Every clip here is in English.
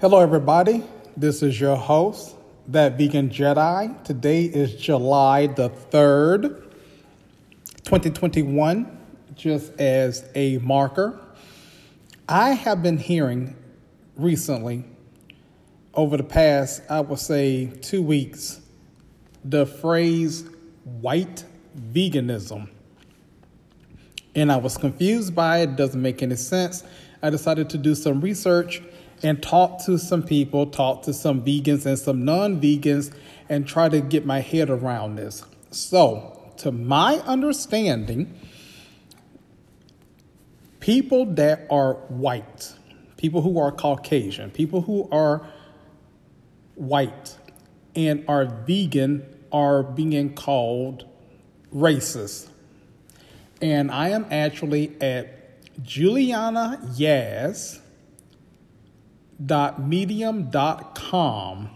Hello, everybody. This is your host, That Vegan Jedi. Today is July the 3rd, 2021, just as a marker. I have been hearing recently, over the past, I would say, two weeks, the phrase white veganism. And I was confused by it, doesn't make any sense. I decided to do some research and talk to some people, talk to some vegans and some non vegans, and try to get my head around this. So, to my understanding, people that are white, people who are Caucasian, people who are white and are vegan are being called racist. And I am actually at Juliana Yaz Medium.com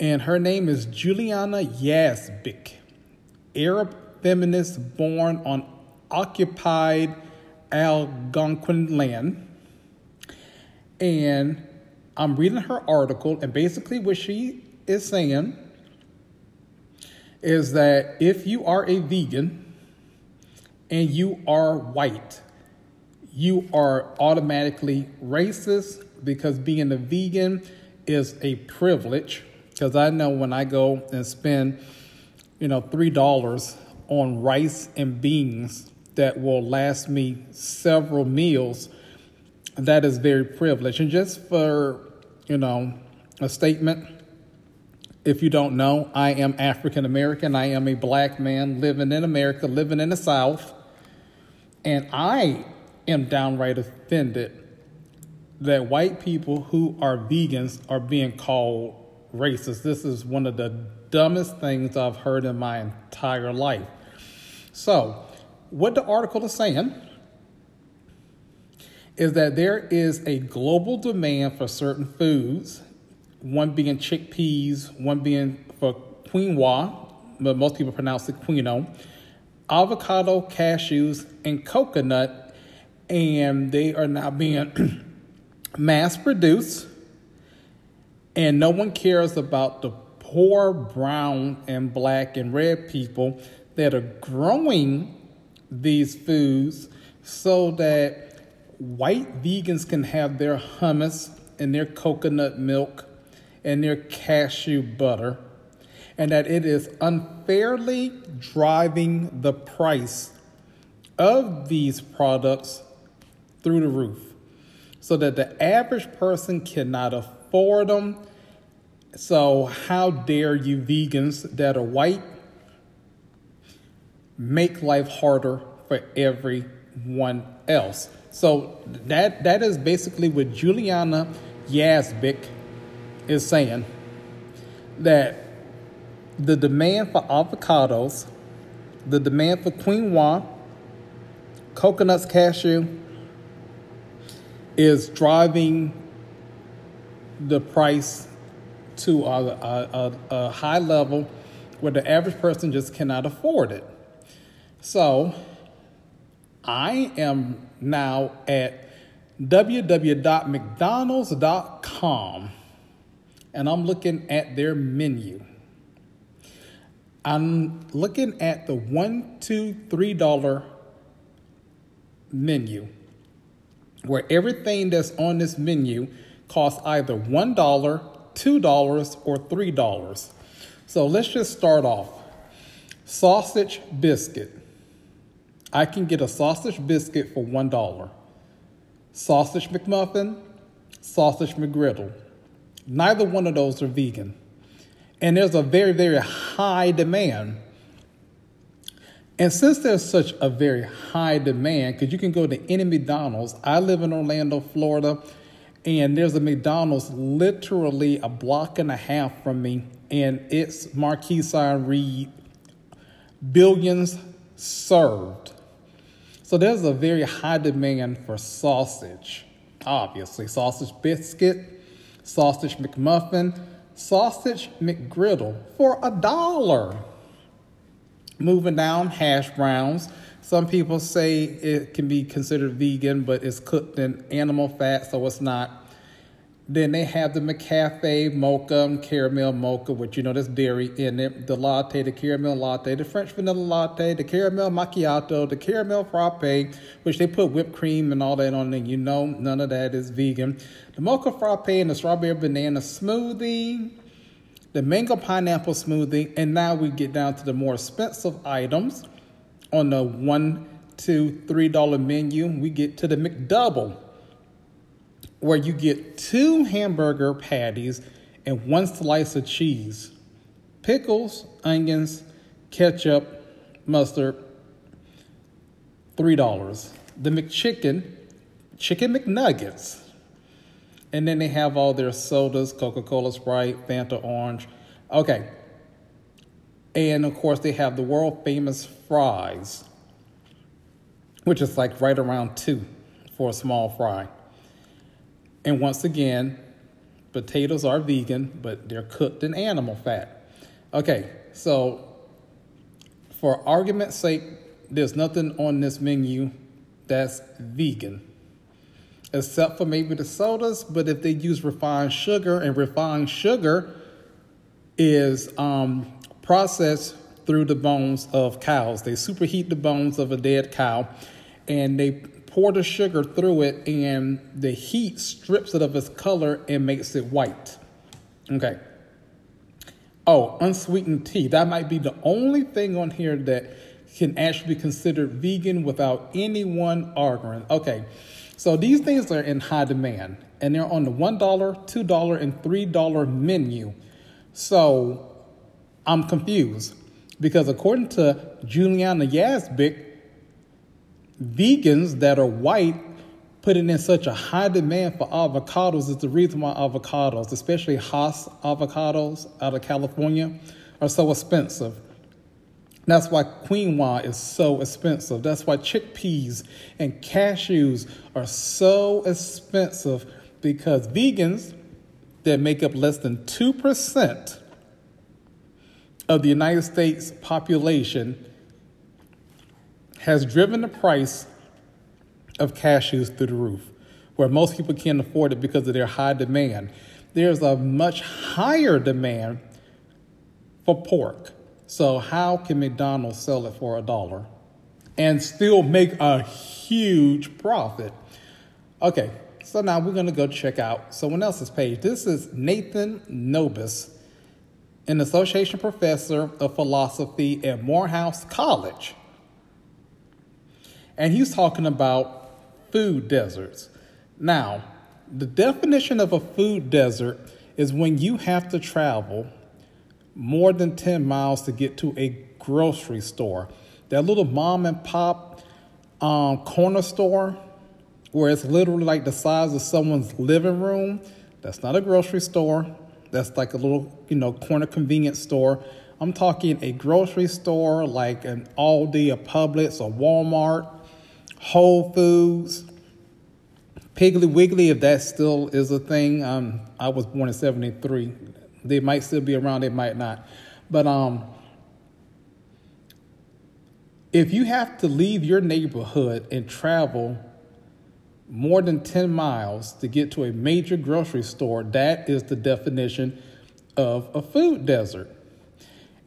and her name is Juliana Yazbek, Arab feminist born on occupied Algonquin land. And I'm reading her article, and basically, what she is saying is that if you are a vegan and you are white, you are automatically racist because being a vegan is a privilege. Because I know when I go and spend, you know, $3 on rice and beans that will last me several meals, that is very privileged. And just for, you know, a statement, if you don't know, I am African American. I am a black man living in America, living in the South. And I am downright offended that white people who are vegans are being called racist. This is one of the dumbest things I've heard in my entire life. So, what the article is saying is that there is a global demand for certain foods, one being chickpeas, one being for quinoa, but most people pronounce it quinoa, avocado, cashews, and coconut and they are now being mass produced, and no one cares about the poor brown and black and red people that are growing these foods so that white vegans can have their hummus and their coconut milk and their cashew butter, and that it is unfairly driving the price of these products through the roof so that the average person cannot afford them. So, how dare you, vegans that are white, make life harder for everyone else? So, that, that is basically what Juliana Yazbek is saying that the demand for avocados, the demand for quinoa, coconuts, cashew, is driving the price to a, a, a, high level where the average person just cannot afford it. So I am now at www.mcdonalds.com and I'm looking at their menu. I'm looking at the one, two, three dollar menu where everything that's on this menu costs either $1, $2, or $3. So let's just start off. Sausage biscuit. I can get a sausage biscuit for $1. Sausage McMuffin, sausage McGriddle. Neither one of those are vegan. And there's a very, very high demand and since there's such a very high demand, because you can go to any McDonald's, I live in Orlando, Florida, and there's a McDonald's literally a block and a half from me, and its marquee sign read billions served. So there's a very high demand for sausage. Obviously, sausage biscuit, sausage McMuffin, sausage McGriddle for a dollar. Moving down, hash browns. Some people say it can be considered vegan, but it's cooked in animal fat, so it's not Then they have the McCafe mocha, caramel mocha, which you know there's dairy in it. The latte, the caramel latte, the French vanilla latte, the caramel macchiato, the caramel frappe, which they put whipped cream and all that on it. You know none of that is vegan. The mocha frappe and the strawberry banana smoothie, the mango pineapple smoothie, and now we get down to the more expensive items on the one, two, three dollar menu. We get to the McDouble where you get two hamburger patties and one slice of cheese, pickles, onions, ketchup, mustard, $3. The McChicken, chicken McNuggets. And then they have all their sodas, Coca-Cola, Sprite, Fanta Orange. Okay. And of course they have the world famous fries, which is like right around two for a small fry. And once again, potatoes are vegan, but they're cooked in animal fat. Okay, so for argument's sake, there's nothing on this menu that's vegan, except for maybe the sodas. But if they use refined sugar, and refined sugar is um, processed through the bones of cows, they superheat the bones of a dead cow and they pour the sugar through it, and the heat strips it of its color and makes it white. Okay. Oh, unsweetened tea. That might be the only thing on here that can actually be considered vegan without anyone arguing. Okay. So these things are in high demand and they're on the $1, $2, and $3 menu. So I'm confused because according to Juliana Yazbek, vegans that are white putting in such a high demand for avocados is the reason why avocados, especially Hass avocados out of California, are so expensive. That's why quinoa is so expensive. That's why chickpeas and cashews are so expensive because vegans that make up less than 2% of the United States population has driven the price of cashews through the roof, where most people can't afford it because of their high demand. There's a much higher demand for pork. So, how can McDonald's sell it for a dollar and still make a huge profit? Okay, so now we're going to go check out someone else's page. This is Nathan Nobis, an association professor of philosophy at Morehouse College. And he's talking about food deserts. Now, the definition of a food desert is when you have to travel more than 10 miles to get to a grocery store. That little mom and pop um, corner store where it's literally like the size of someone's living room. That's not a grocery store. That's like a little, you know, corner convenience store. I'm talking a grocery store like an Aldi, a Publix, a Walmart, Whole Foods, Piggly Wiggly, if that still is a thing. Um, I was born in 73. They might still be around, they might not. But um, if you have to leave your neighborhood and travel more than 10 miles to get to a major grocery store, that is the definition of a food desert.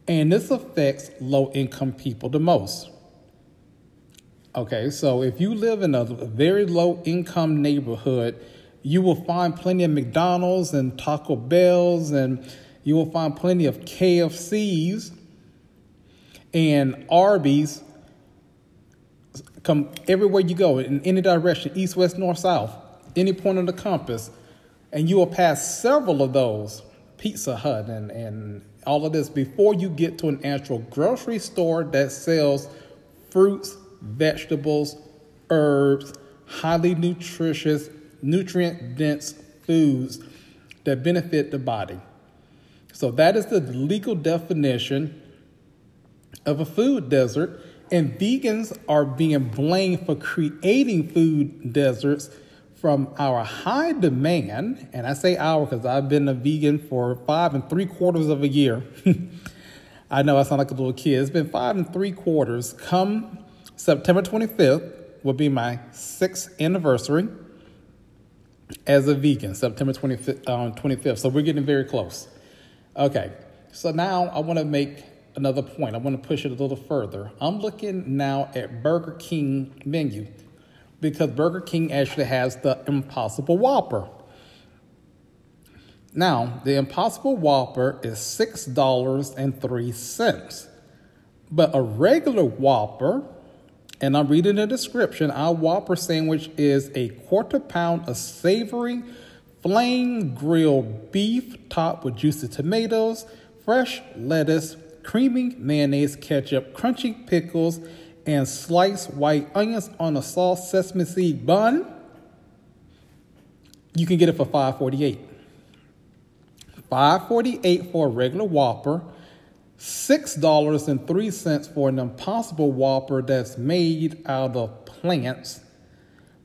And this affects low income people the most. Okay, so if you live in a very low income neighborhood, you will find plenty of McDonald's and Taco Bells, and you will find plenty of KFCs and Arby's. Come everywhere you go in any direction, east, west, north, south, any point on the compass, and you will pass several of those Pizza Hut and, and all of this before you get to an actual grocery store that sells fruits vegetables, herbs, highly nutritious, nutrient dense foods that benefit the body. So, that is the legal definition of a food desert. And vegans are being blamed for creating food deserts from our high demand. And I say our because I've been a vegan for five and three quarters of a year. I know I sound like a little kid. It's been five and three quarters. Come September 25th will be my sixth anniversary. As a vegan, September 25th, um, 25th. So we're getting very close. Okay, so now I want to make another point. I want to push it a little further. I'm looking now at Burger King menu because Burger King actually has the Impossible Whopper. Now, the Impossible Whopper is $6.03. But a regular Whopper, and I'm reading the description, our Whopper sandwich is a quarter pound of savory, flame grilled beef topped with juicy tomatoes, fresh lettuce, creamy mayonnaise, ketchup, crunchy pickles, and sliced white onions on a soft sesame seed bun. You can get it for 548. 548 for a regular Whopper, $6.03 for an impossible Whopper that's made out of plants.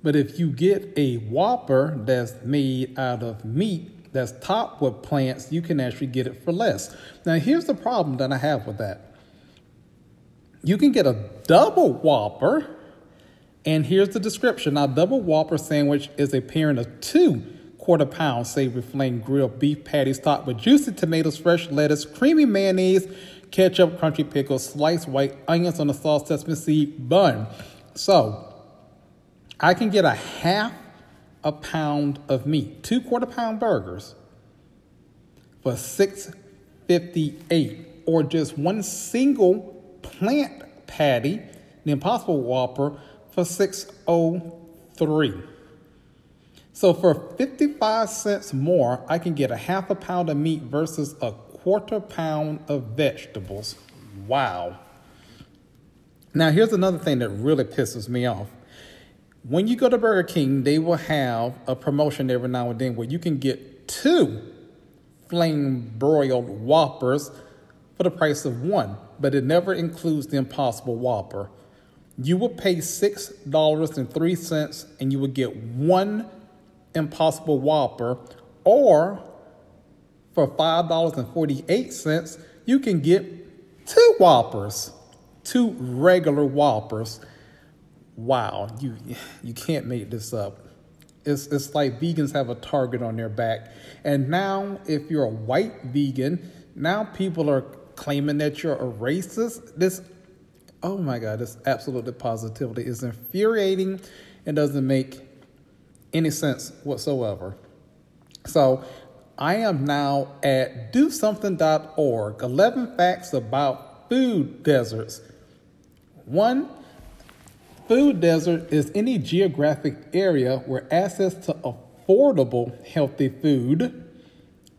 But if you get a Whopper that's made out of meat, that's topped with plants, you can actually get it for less. Now, here's the problem that I have with that. You can get a double Whopper, and here's the description. Now, double Whopper sandwich is a pairing of two quarter pound savory flame grilled beef patties topped with juicy tomatoes, fresh lettuce, creamy mayonnaise, ketchup, crunchy pickles, sliced white onions on a soft sesame seed bun. So, I can get a half a pound of meat, two quarter pound burgers for six fifty eight, or just one single plant patty, the Impossible Whopper, for six oh three. So for 55 cents more, I can get a half a pound of meat versus a quarter pound of vegetables. Wow. Now, here's another thing that really pisses me off. When you go to Burger King, they will have a promotion every now and then where you can get two flame broiled Whoppers for the price of one, but it never includes the Impossible Whopper. You will pay $6.03 and you will get one Impossible Whopper, or for $5.48, you can get two Whoppers, two regular Whoppers wow, you you can't make this up. It's it's like vegans have a target on their back. And now if you're a white vegan, now people are claiming that you're a racist. This oh my god, this absolute positivity is infuriating and doesn't make any sense whatsoever. So I am now at dosomething.org. 11 facts about food deserts. One, food desert is any geographic area where access to affordable healthy food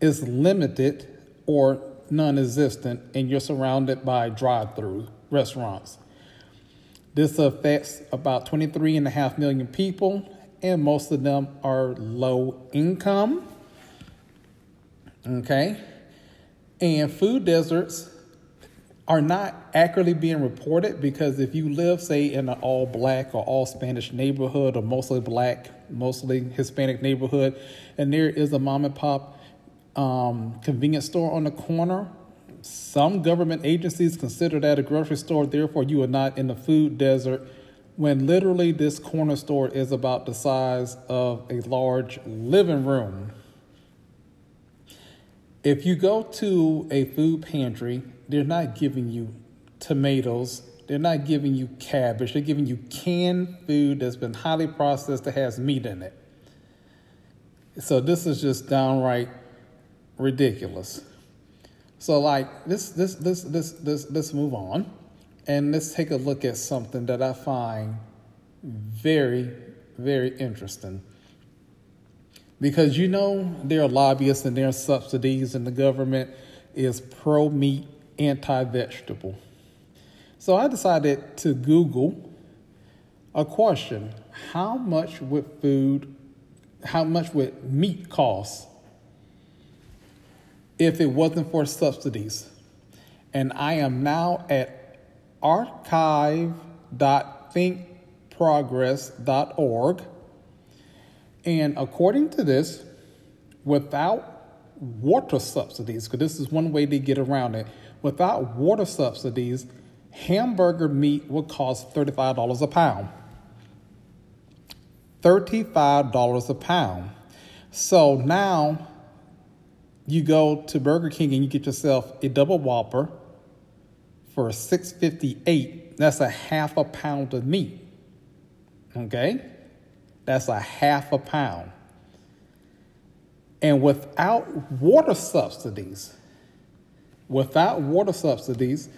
is limited or non existent and you're surrounded by drive through restaurants. This affects about 23.5 million people, and most of them are low income. Okay? And food deserts are not accurately being reported because if you live, say, in an all black or all Spanish neighborhood or mostly black, mostly Hispanic neighborhood, and there is a mom and pop um, convenience store on the corner, some government agencies consider that a grocery store, therefore, you are not in the food desert when literally this corner store is about the size of a large living room. If you go to a food pantry they're not giving you tomatoes. They're not giving you cabbage. They're giving you canned food that's been highly processed that has meat in it. So this is just downright ridiculous. So like this this this this this let's move on and let's take a look at something that I find very very interesting. Because you know there are lobbyists and there are subsidies and the government is pro meat anti vegetable. So I decided to Google a question How much would food, how much would meat cost if it wasn't for subsidies? And I am now at archive.thinkprogress.org. And according to this, without water subsidies, because this is one way to get around it, Without water subsidies, hamburger meat would cost $35 a pound. $35 a pound. So now you go to Burger King and you get yourself a double whopper for 658 that's a half a pound of meat. Okay? That's a half a pound. And without water subsidies without water subsidies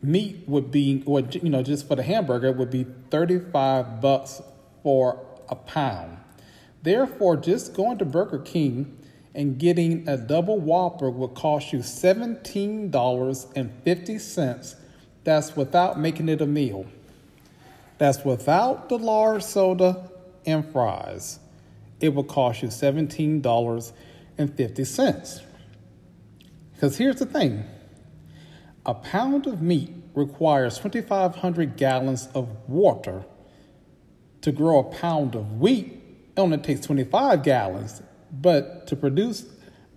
meat would be or you know just for the hamburger would be 35 bucks for a pound. Therefore just going to burger king and getting a double Whopper would cost you $17.50. That's without making it a meal. That's without the large soda and fries. It will cost you $17.50. Because here's the thing a pound of meat requires 2,500 gallons of water. To grow a pound of wheat, it only takes 25 gallons. But to produce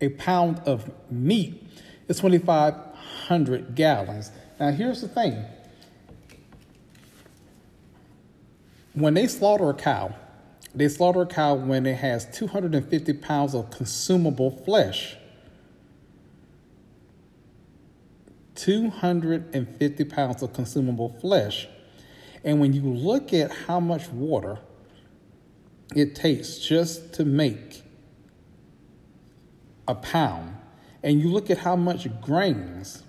a pound of meat, it's 2,500 gallons. Now, here's the thing when they slaughter a cow, they slaughter a cow when it has 250 pounds of consumable flesh. 250 pounds of consumable flesh. And when you look at how much water it takes just to make a pound, and you look at how much grains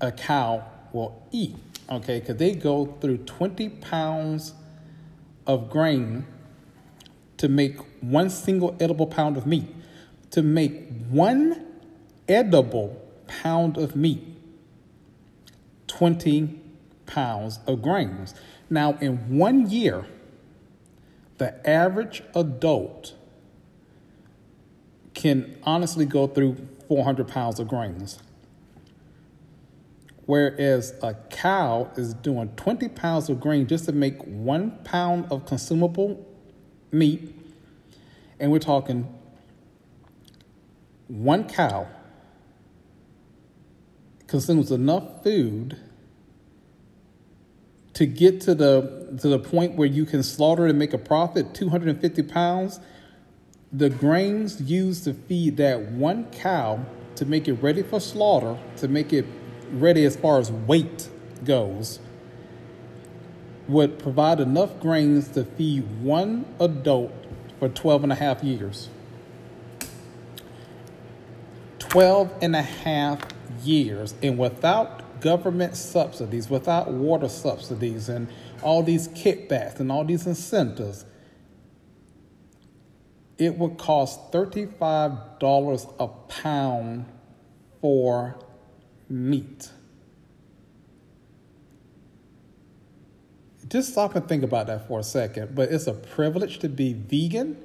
a cow will eat, okay, because they go through 20 pounds of grain to make one single edible pound of meat. To make one edible pound of meat, 20 pounds of grains. Now, in one year, the average adult can honestly go through 400 pounds of grains. Whereas a cow is doing 20 pounds of grain just to make one pound of consumable meat. And we're talking one cow consumes enough food to get to the to the point where you can slaughter and make a profit 250 pounds the grains used to feed that one cow to make it ready for slaughter, to make it ready as far as weight goes, would provide enough grains to feed one adult for 12 and a half years. 12 and a half years. And without government subsidies, without water subsidies, and all these kickbacks and all these incentives, it would cost $35 a pound for meat. Just stop and think about that for a second. But it's a privilege to be vegan?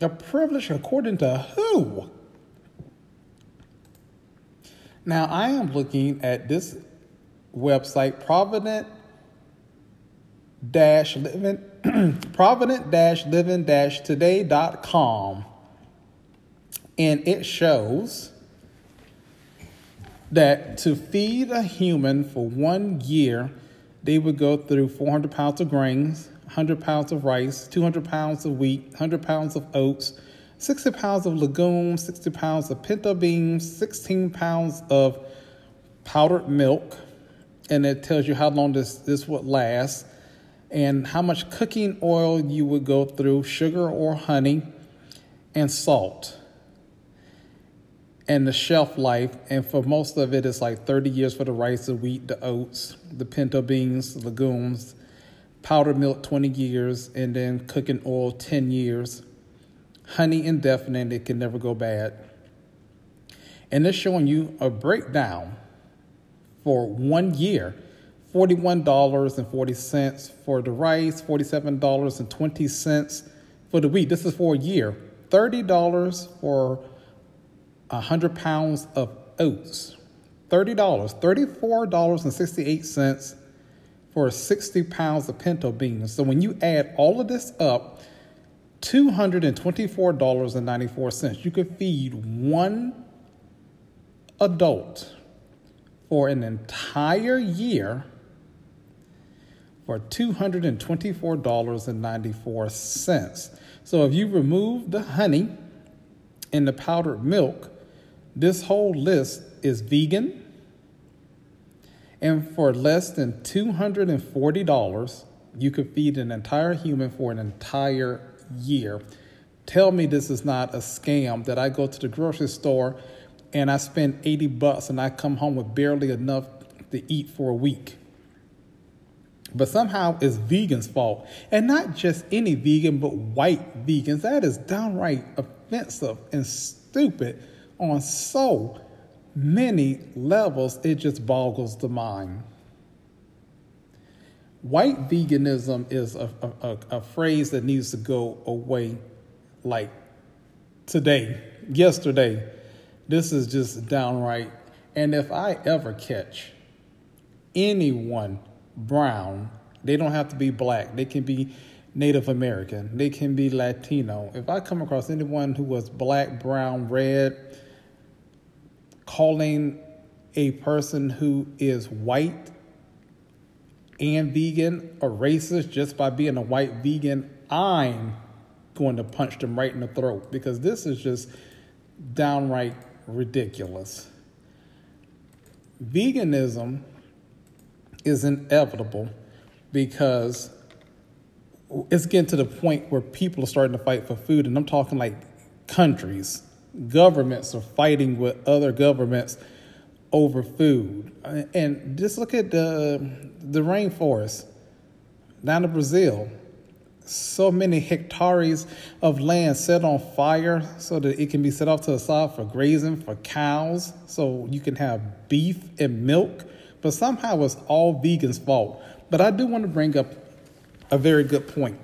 A privilege according to who? Now, I am looking at this website, Provident Living provident-living-today.com and it shows that to feed a human for one year, they would go through 400 pounds of grains, 100 pounds of rice, 200 pounds of wheat, 100 pounds of oats, 60 pounds of legumes, 60 pounds of pinto beans, 16 pounds of powdered milk, and it tells you how long this, this would last and how much cooking oil you would go through, sugar or honey, and salt. And the shelf life, and for most of it, it's like 30 years for the rice, the wheat, the oats, the pinto beans, the legumes, powdered milk 20 years, and then cooking oil 10 years. Honey indefinite, it can never go bad. And it's showing you a breakdown for one year $41.40 for the rice, $47.20 for the wheat. This is for a year. $30 for 100 pounds of oats. $30, $34.68 for 60 pounds of pinto beans. So when you add all of this up, $224.94. You could feed one adult for an entire year for $224.94. So if you remove the honey and the powdered milk, this whole list is vegan. And for less than $240, you could feed an entire human for an entire year. Tell me this is not a scam that I go to the grocery store and I spend 80 bucks and I come home with barely enough to eat for a week. But somehow it's vegans' fault. And not just any vegan, but white vegans. That is downright offensive and stupid on so many levels. It just boggles the mind. White veganism is a, a, a phrase that needs to go away like today, yesterday. This is just downright. And if I ever catch anyone brown, they don't have to be black, they can be Native American, they can be Latino. If I come across anyone who was black, brown, red, calling a person who is white and vegan a racist just by being a white vegan, I'm going to punch them right in the throat because this is just downright ridiculous. Veganism is inevitable because it's getting to the point where people are starting to fight for food, and I'm talking like countries, governments are fighting with other governments over food. And just look at the the rainforest down in Brazil. So many hectares of land set on fire so that it can be set off to the side for grazing for cows so you can have beef and milk but somehow it's all vegans fault. But i do want to bring up a very good point.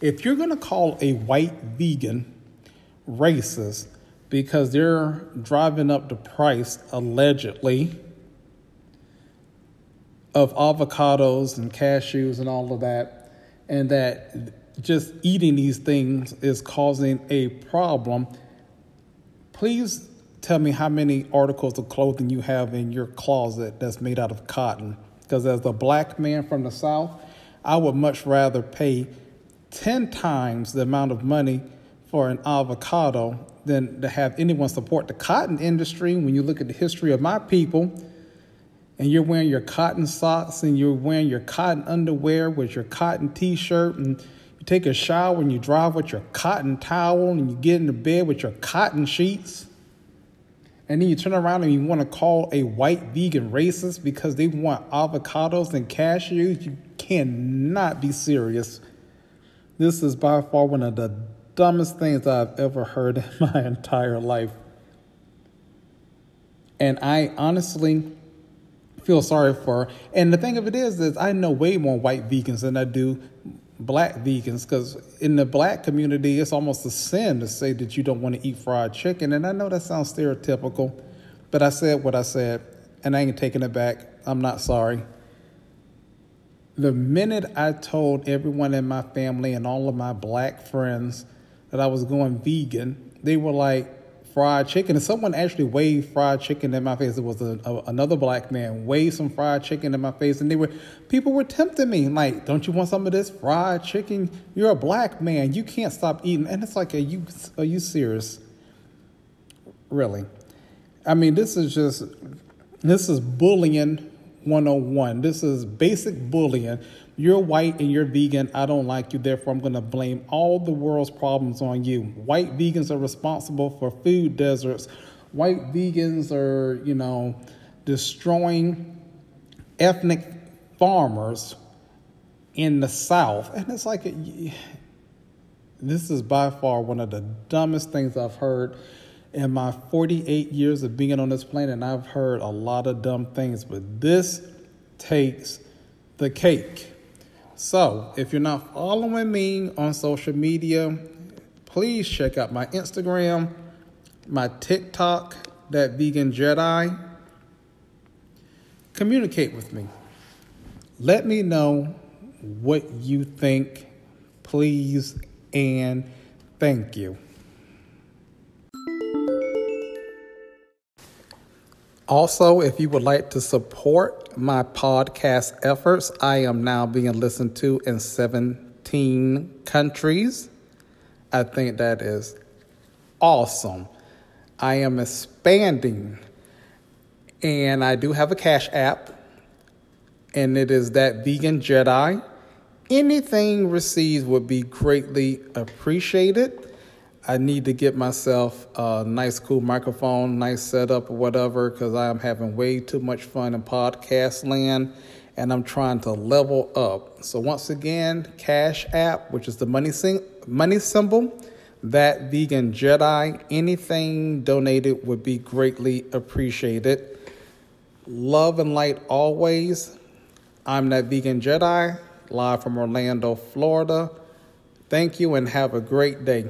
If you're going to call a white vegan racist because they're driving up the price allegedly of avocados and cashews and all of that and that just eating these things is causing a problem, please tell me how many articles of clothing you have in your closet that's made out of cotton. Because as a black man from the South, I would much rather pay 10 times the amount of money for an avocado than to have anyone support the cotton industry. When you look at the history of my people, and you're wearing your cotton socks and you're wearing your cotton underwear with your cotton t-shirt and you take a shower and you drive with your cotton towel and you get into bed with your cotton sheets and then you turn around and you want to call a white vegan racist because they want avocados and cashews you cannot be serious this is by far one of the dumbest things i've ever heard in my entire life and i honestly feel sorry for. her. And the thing of it is, is I know way more white vegans than I do black vegans because in the black community, it's almost a sin to say that you don't want to eat fried chicken. And I know that sounds stereotypical, but I said what I said, and I ain't taking it back. I'm not sorry. The minute I told everyone in my family and all of my black friends that I was going vegan, they were like, fried chicken, and someone actually waved fried chicken in my face. It was a, a, another black man waved some fried chicken in my face, and they were people were tempting me like, "Don't you want some of this fried chicken? You're a black man. You can't stop eating." And it's like, "Are you are you serious? Really?" I mean, this is just this is bullying 101. This is basic bullying you're white and you're vegan. I don't like you. Therefore, I'm going to blame all the world's problems on you. White vegans are responsible for food deserts. White vegans are, you know, destroying ethnic farmers in the South. And it's like, this is by far one of the dumbest things I've heard in my 48 years of being on this planet. And I've heard a lot of dumb things, but this takes the cake. So, if you're not following me on social media, please check out my Instagram, my TikTok, that vegan Jedi. Communicate with me. Let me know what you think, please, and thank you. Also, if you would like to support my podcast efforts, I am now being listened to in 17 countries. I think that is awesome. I am expanding, and I do have a cash app, and it is that Vegan Jedi. Anything received would be greatly appreciated. I need to get myself a nice, cool microphone, nice setup, or whatever, because I am having way too much fun in podcast land and I'm trying to level up. So, once again, Cash App, which is the money, sing- money symbol, that vegan Jedi, anything donated would be greatly appreciated. Love and light always. I'm that vegan Jedi, live from Orlando, Florida. Thank you and have a great day.